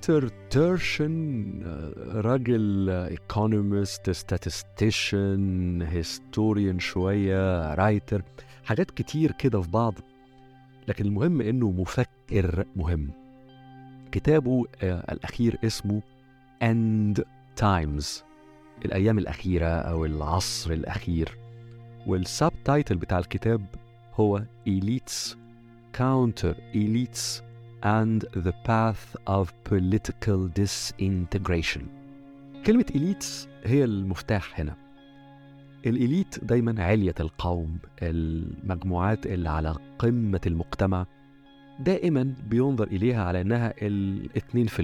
بيتر تيرشن راجل economist statistician historian شوية writer حاجات كتير كده في بعض. لكن المهم إنه مفكر مهم. كتابه آه، الأخير اسمه End Times الأيام الأخيرة أو العصر الأخير. وال subtitle بتاع الكتاب هو elites counter elites and the path of political disintegration. كلمة elites هي المفتاح هنا. الإليت دايما علية القوم المجموعات اللي على قمة المجتمع دائما بينظر إليها على أنها ال 2%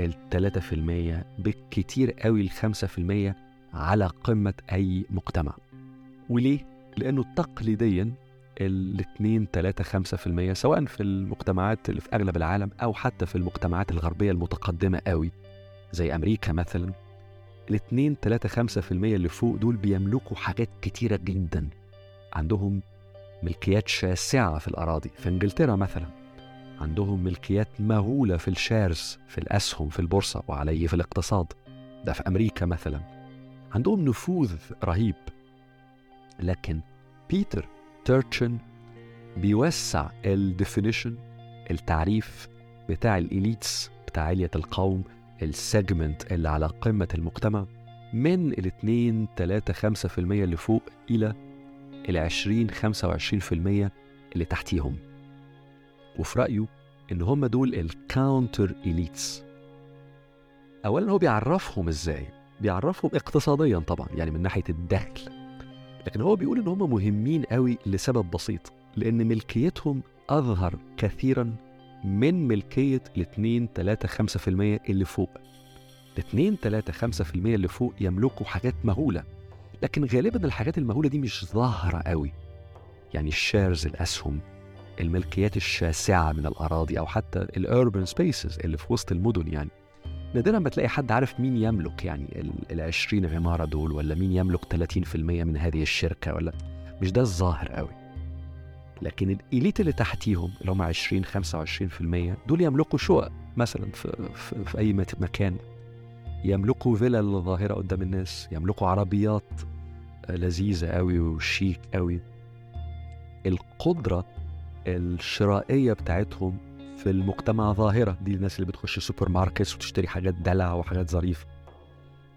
ال 3% بالكتير قوي ال 5% على قمة أي مجتمع. وليه؟ لأنه تقليديا ال 2 3 5% سواء في المجتمعات اللي في أغلب العالم أو حتى في المجتمعات الغربية المتقدمة قوي زي أمريكا مثلا. ال 2 3 5% اللي فوق دول بيملكوا حاجات كتيرة جدا. عندهم ملكيات شاسعة في الأراضي في إنجلترا مثلا. عندهم ملكيات مهولة في الشيرز في الأسهم في البورصة وعليه في الاقتصاد. ده في أمريكا مثلا. عندهم نفوذ رهيب. لكن بيتر تيرتشن بيوسع ال definition التعريف بتاع ال elites بتاع علية القوم ال segment اللي على قمة المجتمع من ال 2 3 5% اللي فوق إلى ال 20 25% اللي تحتيهم. وفي رأيه إن هم دول ال counter elites أولا هو بيعرفهم إزاي؟ بيعرفهم اقتصاديا طبعا يعني من ناحية الدخل. لكن هو بيقول إن هم مهمين قوي لسبب بسيط لأن ملكيتهم أظهر كثيرا من ملكية ال 2 3 5% اللي فوق. ال 2 3 5% اللي فوق يملكوا حاجات مهولة لكن غالبا الحاجات المهولة دي مش ظاهرة قوي. يعني ال shares الأسهم الملكيات الشاسعة من الأراضي أو حتى ال urban spaces اللي في وسط المدن يعني. نادرا ما تلاقي حد عارف مين يملك يعني ال 20 عمارة دول ولا مين يملك 30% من هذه الشركة ولا مش ده الظاهر قوي لكن ال elite اللي تحتيهم اللي هم 20 25% دول يملكوا شقق مثلا في, في, في مت- مكان. يملكوا فيلا ظاهرة قدام الناس يملكوا عربيات لذيذة قوي وشيك قوي القدرة الشرائية بتاعتهم في المجتمع ظاهرة. دي الناس اللي بتخش supermarkets وتشتري حاجات دلع وحاجات ظريفة.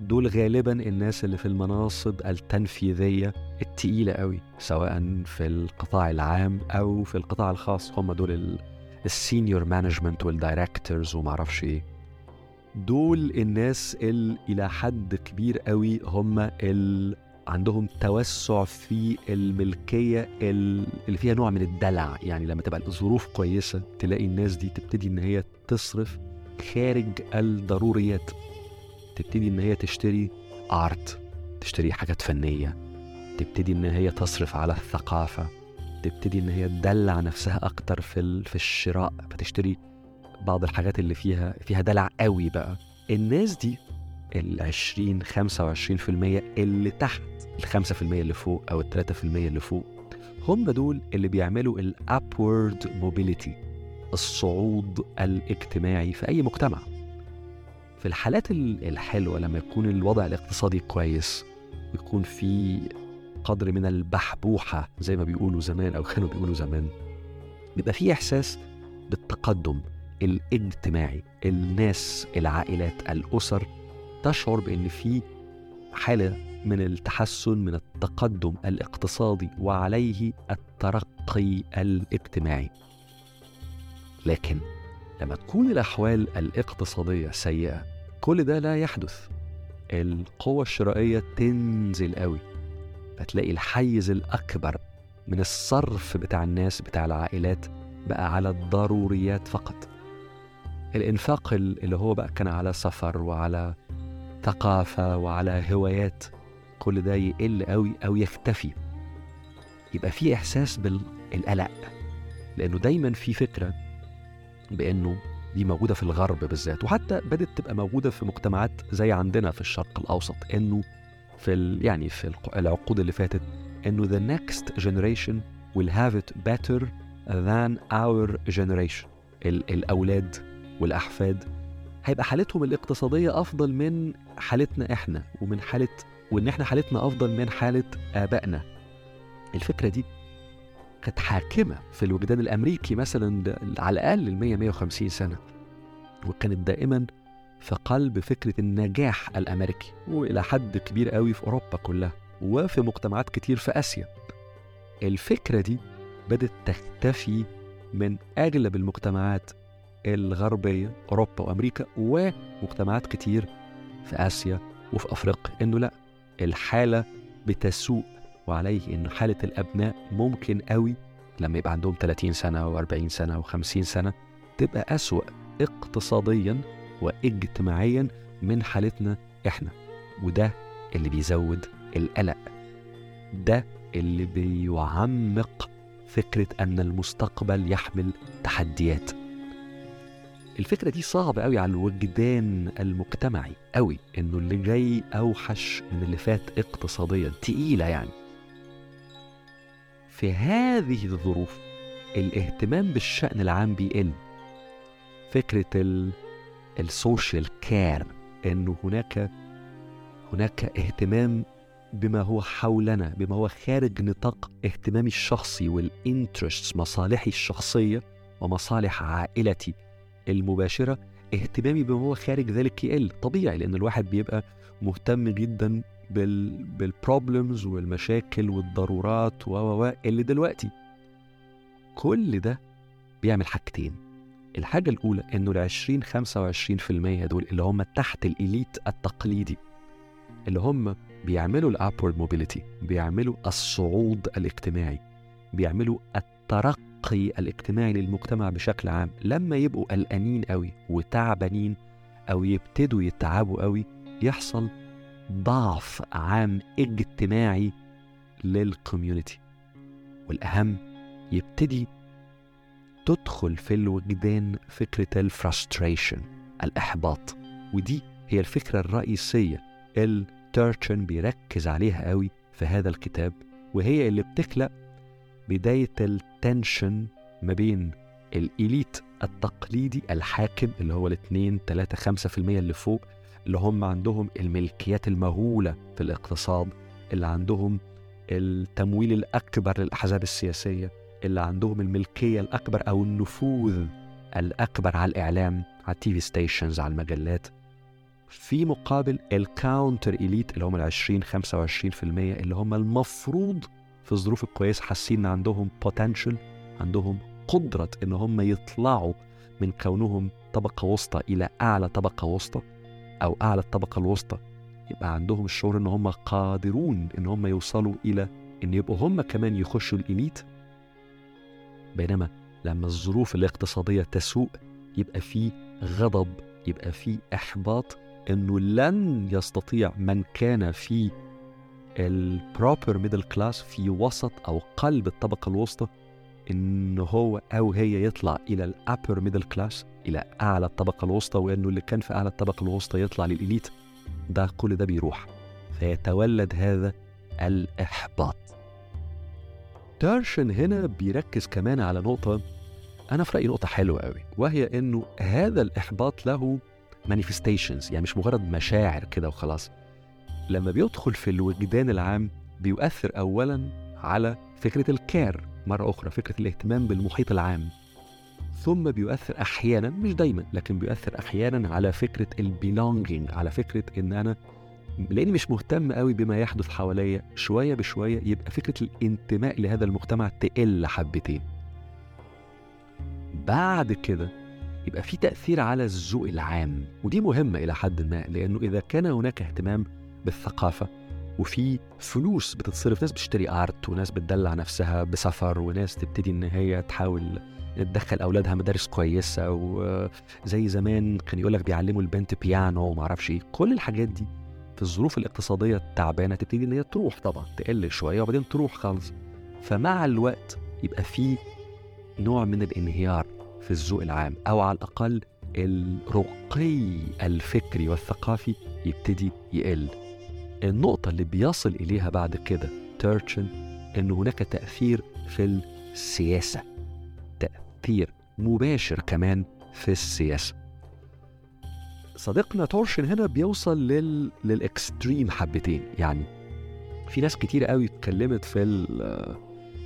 دول غالبا الناس اللي في المناصب التنفيذية التقيلة قوي سواء في القطاع العام أو في القطاع الخاص. هم دول ال senior management وال directors ومعرفش إيه. دول الناس اللي إلى حد كبير قوي هم اللي عندهم توسع في الملكية ال- اللي فيها نوع من الدلع. يعني لما تبقى الظروف كويسة تلاقي الناس دي تبتدي إن هي تصرف خارج الضروريات. تبتدي إن هي تشتري ارت تشتري حاجات فنية. تبتدي إن هي تصرف على الثقافة. تبتدي إن ههي تدلع نفسها أكتر في في الشراء. فتشتري بعض الحاجات اللي فيها فيها دلع قوي بقى. الناس دي ال 20 25% اللي تحت ال 5% اللي فوق أو ال 3% اللي فوق. هم دول اللي بيعملوا الابورد موبيليتي الصعود الاجتماعي في أي مجتمع. في الحالات ال- الحلوة لما يكون الوضع الاقتصادي كويس ويكون في قدر من البحبوحة زي ما بيقولوا زمان أو كانوا بيقولوا زمان بيبقى في إحساس بالتقدم الاجتماعي الناس العائلات الأسر تشعر بأن في حالة من التحسن من التقدم الاقتصادي وعليه الترقي الاجتماعي. لكن لما تكون الأحوال الاقتصادية سيئة كل ده لا يحدث. القوه الشرائية تنزل قوي. فتلاقي الحيز الأكبر من الصرف بتاع الناس بتاع العائلات بقى على الضروريات فقط. الإنفاق ال- اللي هو بقى كان على سفر وعلى ثقافه وعلى هوايات. كل ده يقل قوي أو يختفي. يبقى في إحساس بالقلق لأنه دايما في فكرة بأنه دي موجودة في الغرب بالذات وحتى بدأت تبقى موجودة في مجتمعات زي عندنا في الشرق الأوسط إنه في يعني في العقود اللي فاتت إنه the next generation will have it better than our generation. ال- الأولاد والأحفاد هيبقى حالتهم الاقتصادية أفضل من حالتنا إحنا ومن حاله وإن إحنا حالتنا أفضل من حالة آبائنا. الفكرة دي كانت حاكمة في الوجدان الأمريكي مثلا على الأقل ال 100 150 سنة وكانت دائما في قلب فكرة النجاح الأمريكي وإلى حد كبير قوي في أوروبا كلها وفي مجتمعات كتير في آسيا. الفكرة دي بدأت تختفي من أغلب المجتمعات الغربية أوروبا وأمريكا ومجتمعات كتير في آسيا وفي أفريقيا إنه لا الحالة بتسوء وعليه إن حالة الأبناء ممكن قوي لما يبقى عندهم 30 سنة و40 سنة و50 سنة تبقى أسوأ اقتصاديا واجتماعيا من حالتنا إحنا. وده اللي بيزود القلق. ده اللي بيعمق فكرة أن المستقبل يحمل تحديات. الفكرة دي صعبة قوي على الوجدان المجتمعي قوي إنه اللي جاي أوحش من اللي فات اقتصاديا تقيلة يعني. في هذه الظروف الاهتمام بالشأن العام بيقل. فكرة ال social care إنه هناك هناك اهتمام بما هو حولنا بما هو خارج نطاق اهتمامي الشخصي وال interests مصالحي الشخصية ومصالح عائلتي. المباشرة اهتمامي بما هو خارج ذلك يقل طبيعي لأن الواحد بيبقى مهتم جدا بال بال problems والمشاكل والضرورات و و اللي دلوقتي. كل ده بيعمل حاجتين. الحاجة الأولى إنه ال 20 25% دول اللي هم تحت ال elite التقليدي اللي هم بيعملوا ال upward mobility بيعملوا الصعود الاجتماعي بيعملوا الترقي الاجتماعي للمجتمع بشكل عام لما يبقوا قلقانين قوي وتعبانين أو يبتدوا يتعبوا قوي يحصل ضعف عام اجتماعي لل community والأهم يبتدي تدخل في الوجدان فكرة ال frustration الإحباط. ودي هي الفكرة الرئيسية اللي بيركز عليها قوي في هذا الكتاب وهي اللي بتخلق بداية ال tension ما بين ال elite التقليدي الحاكم اللي هو الاثنين ثلاثة خمسة في المية اللي فوق اللي هم عندهم الملكيات المهولة في الاقتصاد اللي عندهم التمويل الأكبر للأحزاب السياسية اللي عندهم الملكية الأكبر أو النفوذ الأكبر على الإعلام على ال TV stations على المجلات. في مقابل ال counter elite اللي هم ال 20 25% اللي هم المفروض في الظروف الكويسة حاسين إن عندهم بوتنشال عندهم قدرة إن هم يطلعوا من كونهم طبقة وسطى إلى أعلى طبقة وسطى أو أعلى الطبقة الوسطى. يبقى عندهم الشعور إن هم قادرون إن هم يوصلوا إلى إن يبقوا هم كمان يخشوا الإليت. بينما لما الظروف الاقتصادية تسوء يبقى في غضب يبقى في إحباط إنه لن يستطيع من كان في ال proper middle class في وسط أو قلب الطبقة الوسطى إن هو أو هي يطلع إلى ال upper middle class إلى أعلى الطبقة الوسطى وإنه اللي كان في أعلى الطبقة الوسطى يطلع لل elite. ده كل ده بيروح. فيتولد هذا الإحباط. تارشن هنا بيركز كمان على نقطة أنا في رأيي نقطة حلوة قوي وهي إنه هذا الإحباط له manifestations يعني مش مجرد مشاعر كده وخلاص. لما بيدخل في الوجدان العام بيؤثر اولا على فكرة ال care مرة أخرى فكرة الاهتمام بالمحيط العام. ثم بيؤثر أحيانا مش دايما لكن بيؤثر أحيانا على فكرة ال belonging على فكرة إن أنا لأني مش مهتم قوي بما يحدث حواليا شوية بشوية يبقى فكرة الانتماء لهذا المجتمع تقل حبتين. بعد كده يبقى في تأثير على الذوق العام ودي مهمة إلى حد ما لأنه إذا كان هناك اهتمام بالثقافة. وفي فلوس بتتصرف ناس بتشتري ارت وناس بتدلع نفسها بسفر وناس تبتدي إن هي تحاول تدخل أولادها مدارس كويسة. وزي زمان كان يقول لك بيعلموا البنت بيانو وما أعرفش إيه. كل الحاجات دي في الظروف الاقتصادية التعبانة تبتدي إن هي تروح طبعا تقل شوية وبعدين تروح خالص. فمع الوقت يبقى في نوع من الانهيار في الذوق العام أو على الأقل الرقي الفكري والثقافي يبتدي يقل. النقطة اللي بيصل إليها بعد كده تيرتشن إن هناك تأثير في السياسة تأثير مباشر كمان في السياسة. صديقنا تيرتشن هنا بيوصل لل... لل extreme حبتين يعني في ناس كتير قوي اتكلمت في ال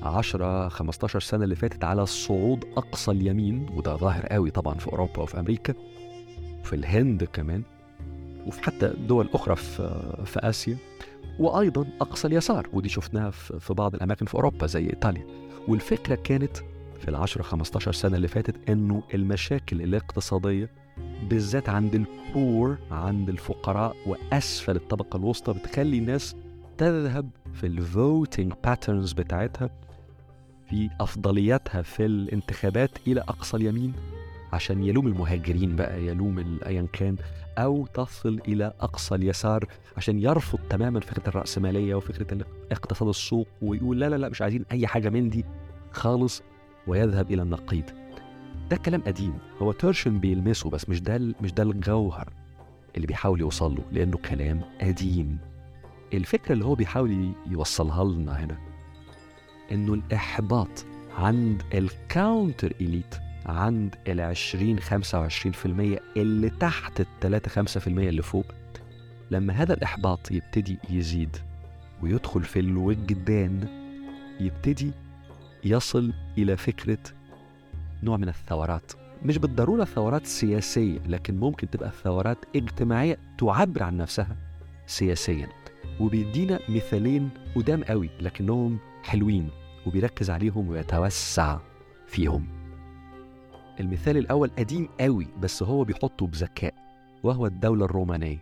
10 15 سنة اللي فاتت على صعود أقصى اليمين وده ظاهر قوي طبعا في أوروبا وفي أمريكا وفي الهند كمان وفي حتى دول أخرى في في آسيا وأيضا أقصى اليسار ودي شفناها في بعض الأماكن في أوروبا زي إيطاليا. والفكرة كانت في العشرة 15 سنة اللي فاتت إنه المشاكل الاقتصادية بالذات عند البور عند الفقراء وأسفل الطبقة الوسطى بتخلي الناس تذهب في ال voting patterns بتاعتها في أفضلياتها في الانتخابات إلى أقصى اليمين. عشان يلوم المهاجرين بقى يلوم أيا كان أو تصل إلى أقصى اليسار عشان يرفض تماما فكرة الرأسمالية وفكرة اقتصاد السوق ويقول لا لا لا مش عايزين أي حاجة من دي خالص ويذهب إلى النقيض. ده كلام قديم هو تيرشن بيلمسه بس مش ده مش ده الجوهر اللي بيحاول يوصل له لأنه كلام قديم. الفكرة اللي هو بيحاول يوصلها لنا هنا إنه الإحباط عند الكاونتر إليت عند ال 20 25% اللي تحت ال 3 5% اللي فوق لما هذا الإحباط يبتدي يزيد ويدخل في الوجدان يبتدي يصل إلى فكرة نوع من الثورات. مش بالضرورة ثورات سياسية لكن ممكن تبقى ثورات اجتماعية تعبر عن نفسها سياسيا. وبيدينا مثالين قدام قوي لكنهم حلوين وبيركز عليهم ويتوسع فيهم. المثال الأول قديم قوي بس هو بيحطه بذكاء وهو الدولة الرومانية.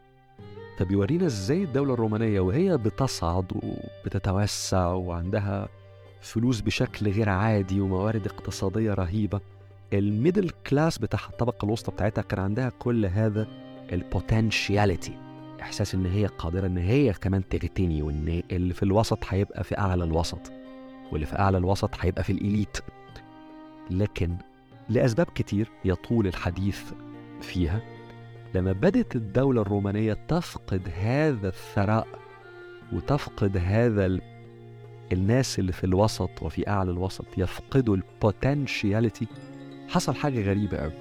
فبيورينا إزاي الدولة الرومانية وهي بتصعد وبتتوسع وعندها فلوس بشكل غير عادي وموارد اقتصادية رهيبة. ال middle class بتاع الطبقة الوسطى بتاعتها كان عندها كل هذا ال potentiality إحساس إن هي قادرة إن هي كمان تغتني وإن اللي في الوسط هيبقى في أعلى الوسط واللي في أعلى الوسط هيبقى في ال elite. لكن لأسباب كتير يطول الحديث فيها. لما بدت الدولة الرومانية تفقد هذا الثراء وتفقد هذا الناس اللي في الوسط وفي أعلى الوسط يفقدوا ال potentiality حصل حاجة غريبة قوي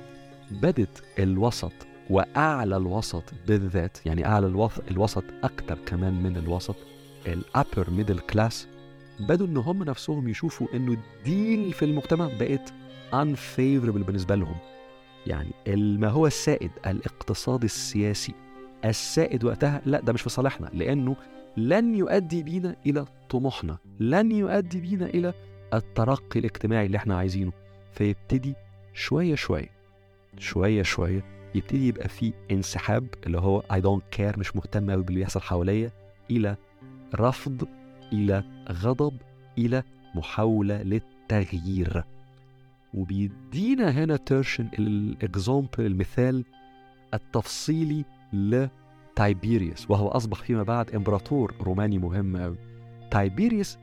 بدت الوسط وأعلى الوسط بالذات يعني أعلى الوسط أكتر كمان من الوسط ال upper middle class بدوا إن هم نفسهم يشوفوا إنه ال deal في المجتمع بقت unfavorable بالنسبة لهم. يعني ما هو السائد الاقتصاد السياسي السائد وقتها لا ده مش في صالحنا لأنه لن يؤدي بينا إلى طموحنا لن يؤدي بينا إلى الترقي الاجتماعي اللي إحنا عايزينه. فيبتدي شوية شوية شوية شوية يبتدي يبقى في انسحاب اللي هو I don't care مش مهتم قوي باللي بيحصل حواليا إلى رفض إلى غضب إلى محاولة للتغيير. وبيدينا هنا تيرشن ال example المثال التفصيلي ل تايبيريوس وهو أصبح فيما بعد إمبراطور روماني مهم أوي. تايبيريوس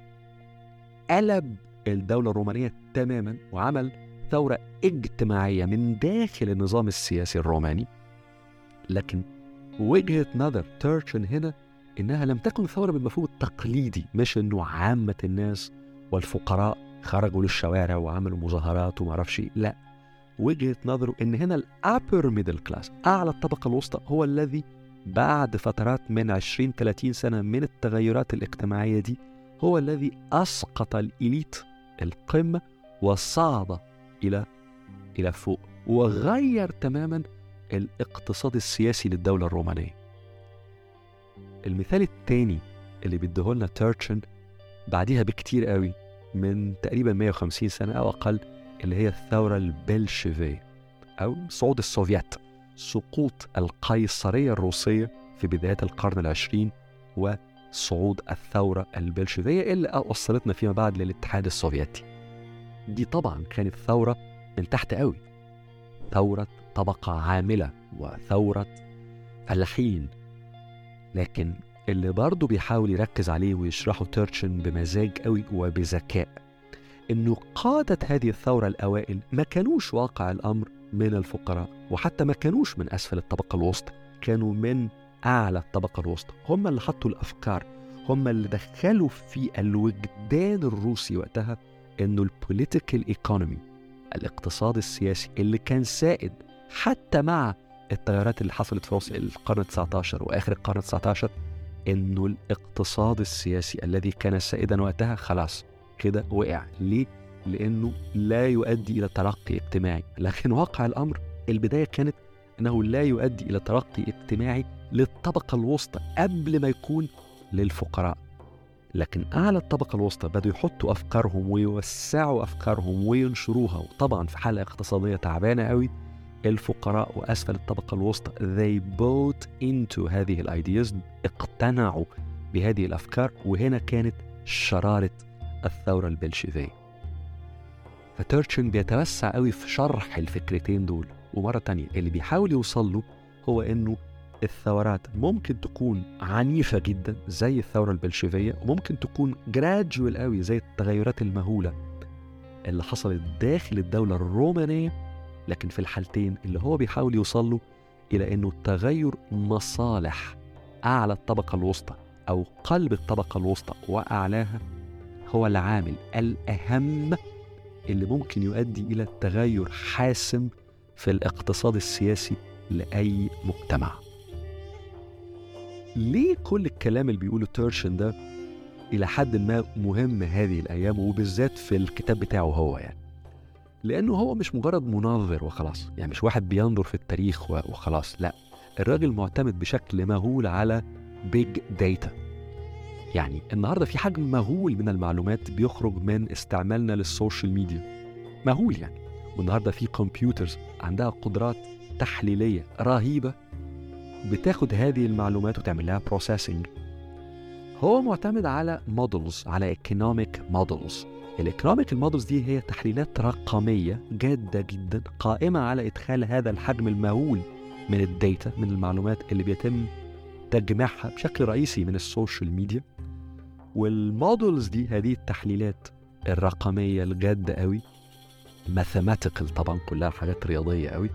قلب الدولة الرومانية تماما وعمل ثورة اجتماعية من داخل النظام السياسي الروماني. لكن وجهة نظر تيرشن هنا إنها لم تكن ثورة بالمفهوم التقليدي مش إنه عامة الناس والفقراء خرجوا للشوارع وعملوا مظاهرات وما أعرفش إيه. لا وجهة نظره إن هنا ال upper middle class أعلى الطبقة الوسطى هو الذي بعد فترات من 20 30 سنة من التغيرات الاجتماعية دي هو الذي أسقط ال elite القمة وصعد إلى إلى فوق وغير تماما الاقتصاد السياسي للدولة الرومانية المثال الثاني اللي بيديهولنا تيرتشن بعديها بكتير قوي من تقريبا 150 سنة أو أقل اللي هي الثورة البلشفية أو صعود السوفيات سقوط القيصرية الروسية في بدايات القرن العشرين وصعود الثورة البلشفية اللي وصلتنا فيما بعد للاتحاد السوفيتي دي طبعا كانت ثورة من تحت قوي ثورة طبقة عاملة وثورة فلاحين. لكن اللي برضه بيحاول يركز عليه ويشرحه تيرتشن بمزاج قوي وبذكاء إنه قادة هذه الثورة الأوائل ما كانوش واقع الأمر من الفقراء وحتى ما كانوش من أسفل الطبقة الوسطى كانوا من أعلى الطبقة الوسطى هم اللي حطوا الأفكار هم اللي دخلوا في الوجدان الروسي وقتها إنه ال political economy الاقتصاد السياسي اللي كان سائد حتى مع التغيرات اللي حصلت في القرن ال19 وآخر القرن ال19 إنه الاقتصاد السياسي الذي كان سائدا وقتها خلاص كده وقع. ليه؟ لأنه لا يؤدي إلى ترقي اجتماعي. لكن واقع الأمر البداية كانت إنه لا يؤدي إلى ترقي اجتماعي للطبقة الوسطى قبل ما يكون للفقراء. لكن أعلى الطبقة الوسطى بدوا يحطوا أفكارهم ويوسعوا أفكارهم وينشروها. وطبعا في حالة اقتصادية تعبانة قوي الفقراء وأسفل الطبقة الوسطى. They bought into هذه ال ideas اقتنعوا بهذه الأفكار. وهنا كانت شرارة الثورة البلشفية. فتيرتشن بيتوسع قوي في شرح الفكرتين دول. ومرة تانية اللي بيحاول يوصل له هو إنه الثورات ممكن تكون عنيفة جدا زي الثورة البلشفية وممكن تكون gradual قوي زي التغيرات المهولة اللي حصلت داخل الدولة الرومانية لكن في الحالتين اللي هو بيحاول يوصل له إلى أنه تغير مصالح أعلى الطبقة الوسطى أو قلب الطبقة الوسطى وأعلاها هو العامل الأهم اللي ممكن يؤدي إلى تغير حاسم في الاقتصاد السياسي لأي مجتمع. ليه كل الكلام اللي بيقوله تيرشن ده إلى حد ما مهم هذه الأيام وبالذات في الكتاب بتاعه هو يعني؟ لأنه هو مش مجرد مناظر وخلاص. يعني مش واحد بينظر في التاريخ وخلاص لا. الراجل معتمد بشكل مهول على big data يعني النهارده في حجم مهول من المعلومات بيخرج من استعمالنا لل social media. مهول يعني. والنهارده في computers عندها قدرات تحليلية رهيبة بتاخد هذه المعلومات وتعمل لها processing هو معتمد على models على economic models ال economic models دي هي تحليلات رقمية جادة جدا قائمة على إدخال هذا الحجم المهول من ال data من المعلومات اللي بيتم تجميعها بشكل رئيسي من ال social media. وال models دي هذه التحليلات الرقمية الجادة قوي mathematical طبعا كلها حاجات رياضية قوي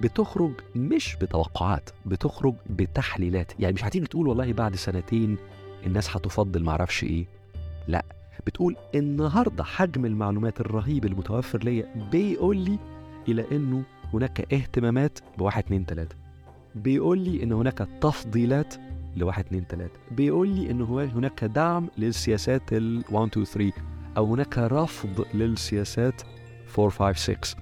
بتخرج مش بتوقعات بتخرج بتحليلات. يعني مش هتيجي تقول والله بعد سنتين الناس هتفضل معرفش إيه لا. بتقول النهارده حجم المعلومات الرهيب المتوفر ليا بيقول لي إلى إنه هناك اهتمامات بواحد اتنين تلاتة. بيقول لي إن هناك تفضيلات لواحد اتنين تلاتة. بيقول لي إن هناك دعم للسياسات ال 1 2 3 أو هناك رفض للسياسات 4 5 6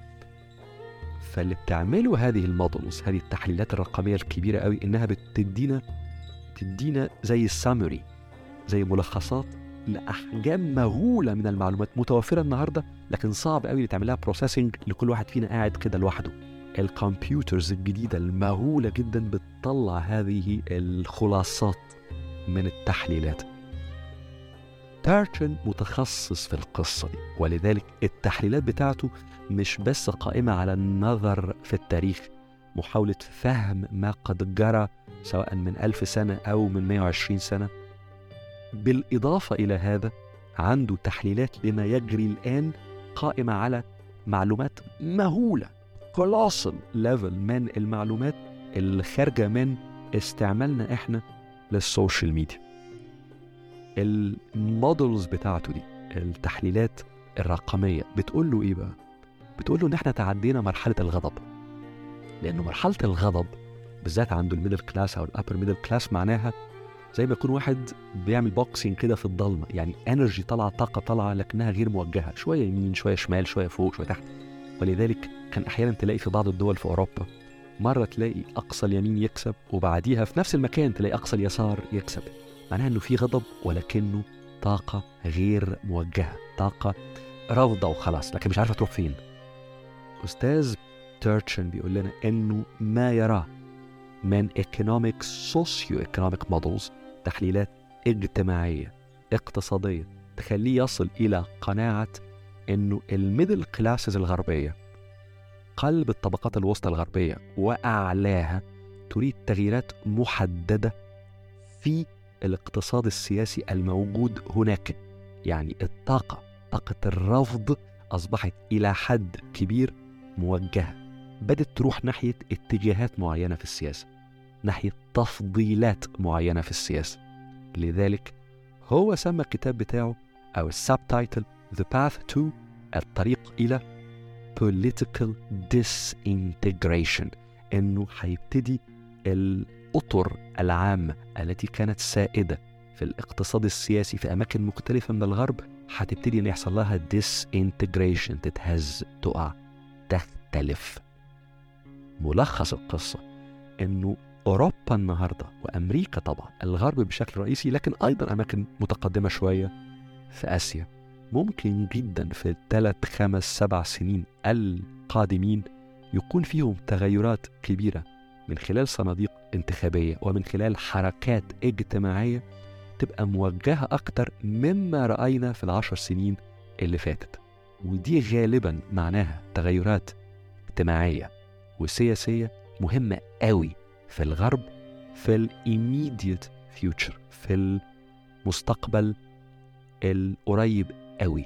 فاللي بتعمله هذه ال models هذه التحليلات الرقمية الكبيرة قوي إنها بتدينا تدينا زي ال summary زي ملخصات لأحجام مهولة من المعلومات. متوفرة النهارده لكن صعب قوي تعمل لها processing لكل واحد فينا قاعد كده لوحده. ال computers الجديدة المهولة جدا بتطلع هذه الخلاصات من التحليلات. تارتن متخصص في القصة دي ولذلك التحليلات بتاعته مش بس قائمة على النظر في التاريخ محاولة فهم ما قد جرى سواء من ألف سنة أو من 120 سنة. بالإضافة إلى هذا عنده تحليلات لما يجري الآن قائمة على معلومات مهولة. كولوسال ليفل من المعلومات اللي خارجة من استعمالنا إحنا لل social media. ال models بتاعته دي التحليلات الرقمية بتقول له إيه بقى؟ بتقول له إن إحنا تعدينا مرحلة الغضب. لأنه مرحلة الغضب بالذات عنده ال middle class أو ال upper middle class معناها زي ما يكون واحد بيعمل boxing كده في الضلمة. يعني energy طالعة طاقة طالعة لكنها غير موجهة. شوية يمين شوية شمال شوية فوق شوية تحت. ولذلك كان أحيانا تلاقي في بعض الدول في أوروبا مرة تلاقي أقصى اليمين يكسب وبعديها في نفس المكان تلاقي أقصى اليسار يكسب. معناها إنه في غضب ولكنه طاقة غير موجهة. طاقة رافضة وخلاص لكن مش عارفة تروح فين. أستاذ تيرتشن بيقول لنا إنه ما يراه من economic socio economic models تحليلات اجتماعية اقتصادية تخليه يصل إلى قناعة إنه ال middle classes الغربية قلب الطبقات الوسطى الغربية وأعلاها تريد تغييرات محددة في الاقتصاد السياسي الموجود هناك. يعني الطاقة طاقة الرفض أصبحت إلى حد كبير موجهة بدأت تروح ناحية اتجاهات معينة في السياسة ناحية تفضيلات معينة في السياسة لذلك هو سمى الكتاب بتاعه أو السبتايتل The Path to الطريق إلى Political Disintegration إنه هيبتدي الأطر العامه التي كانت سائدة في الاقتصاد السياسي في أماكن مختلفة من الغرب هتبتدي إن يحصل لها انتجريشن تتهز تقع تختلف. ملخص القصة إنه أوروبا النهارده وأمريكا طبعا الغرب بشكل رئيسي لكن أيضا أماكن متقدمة شوية في آسيا. ممكن جدا في الثلاث خمس سبع سنين القادمين يكون فيهم تغيرات كبيرة من خلال صناديق انتخابية ومن خلال حركات اجتماعية تبقى موجهة أكتر مما رأينا في العشر سنين اللي فاتت. ودي غالبا معناها تغيرات اجتماعية وسياسية مهمة قوي في الغرب في الإيميديت فيوتشر في المستقبل القريب قوي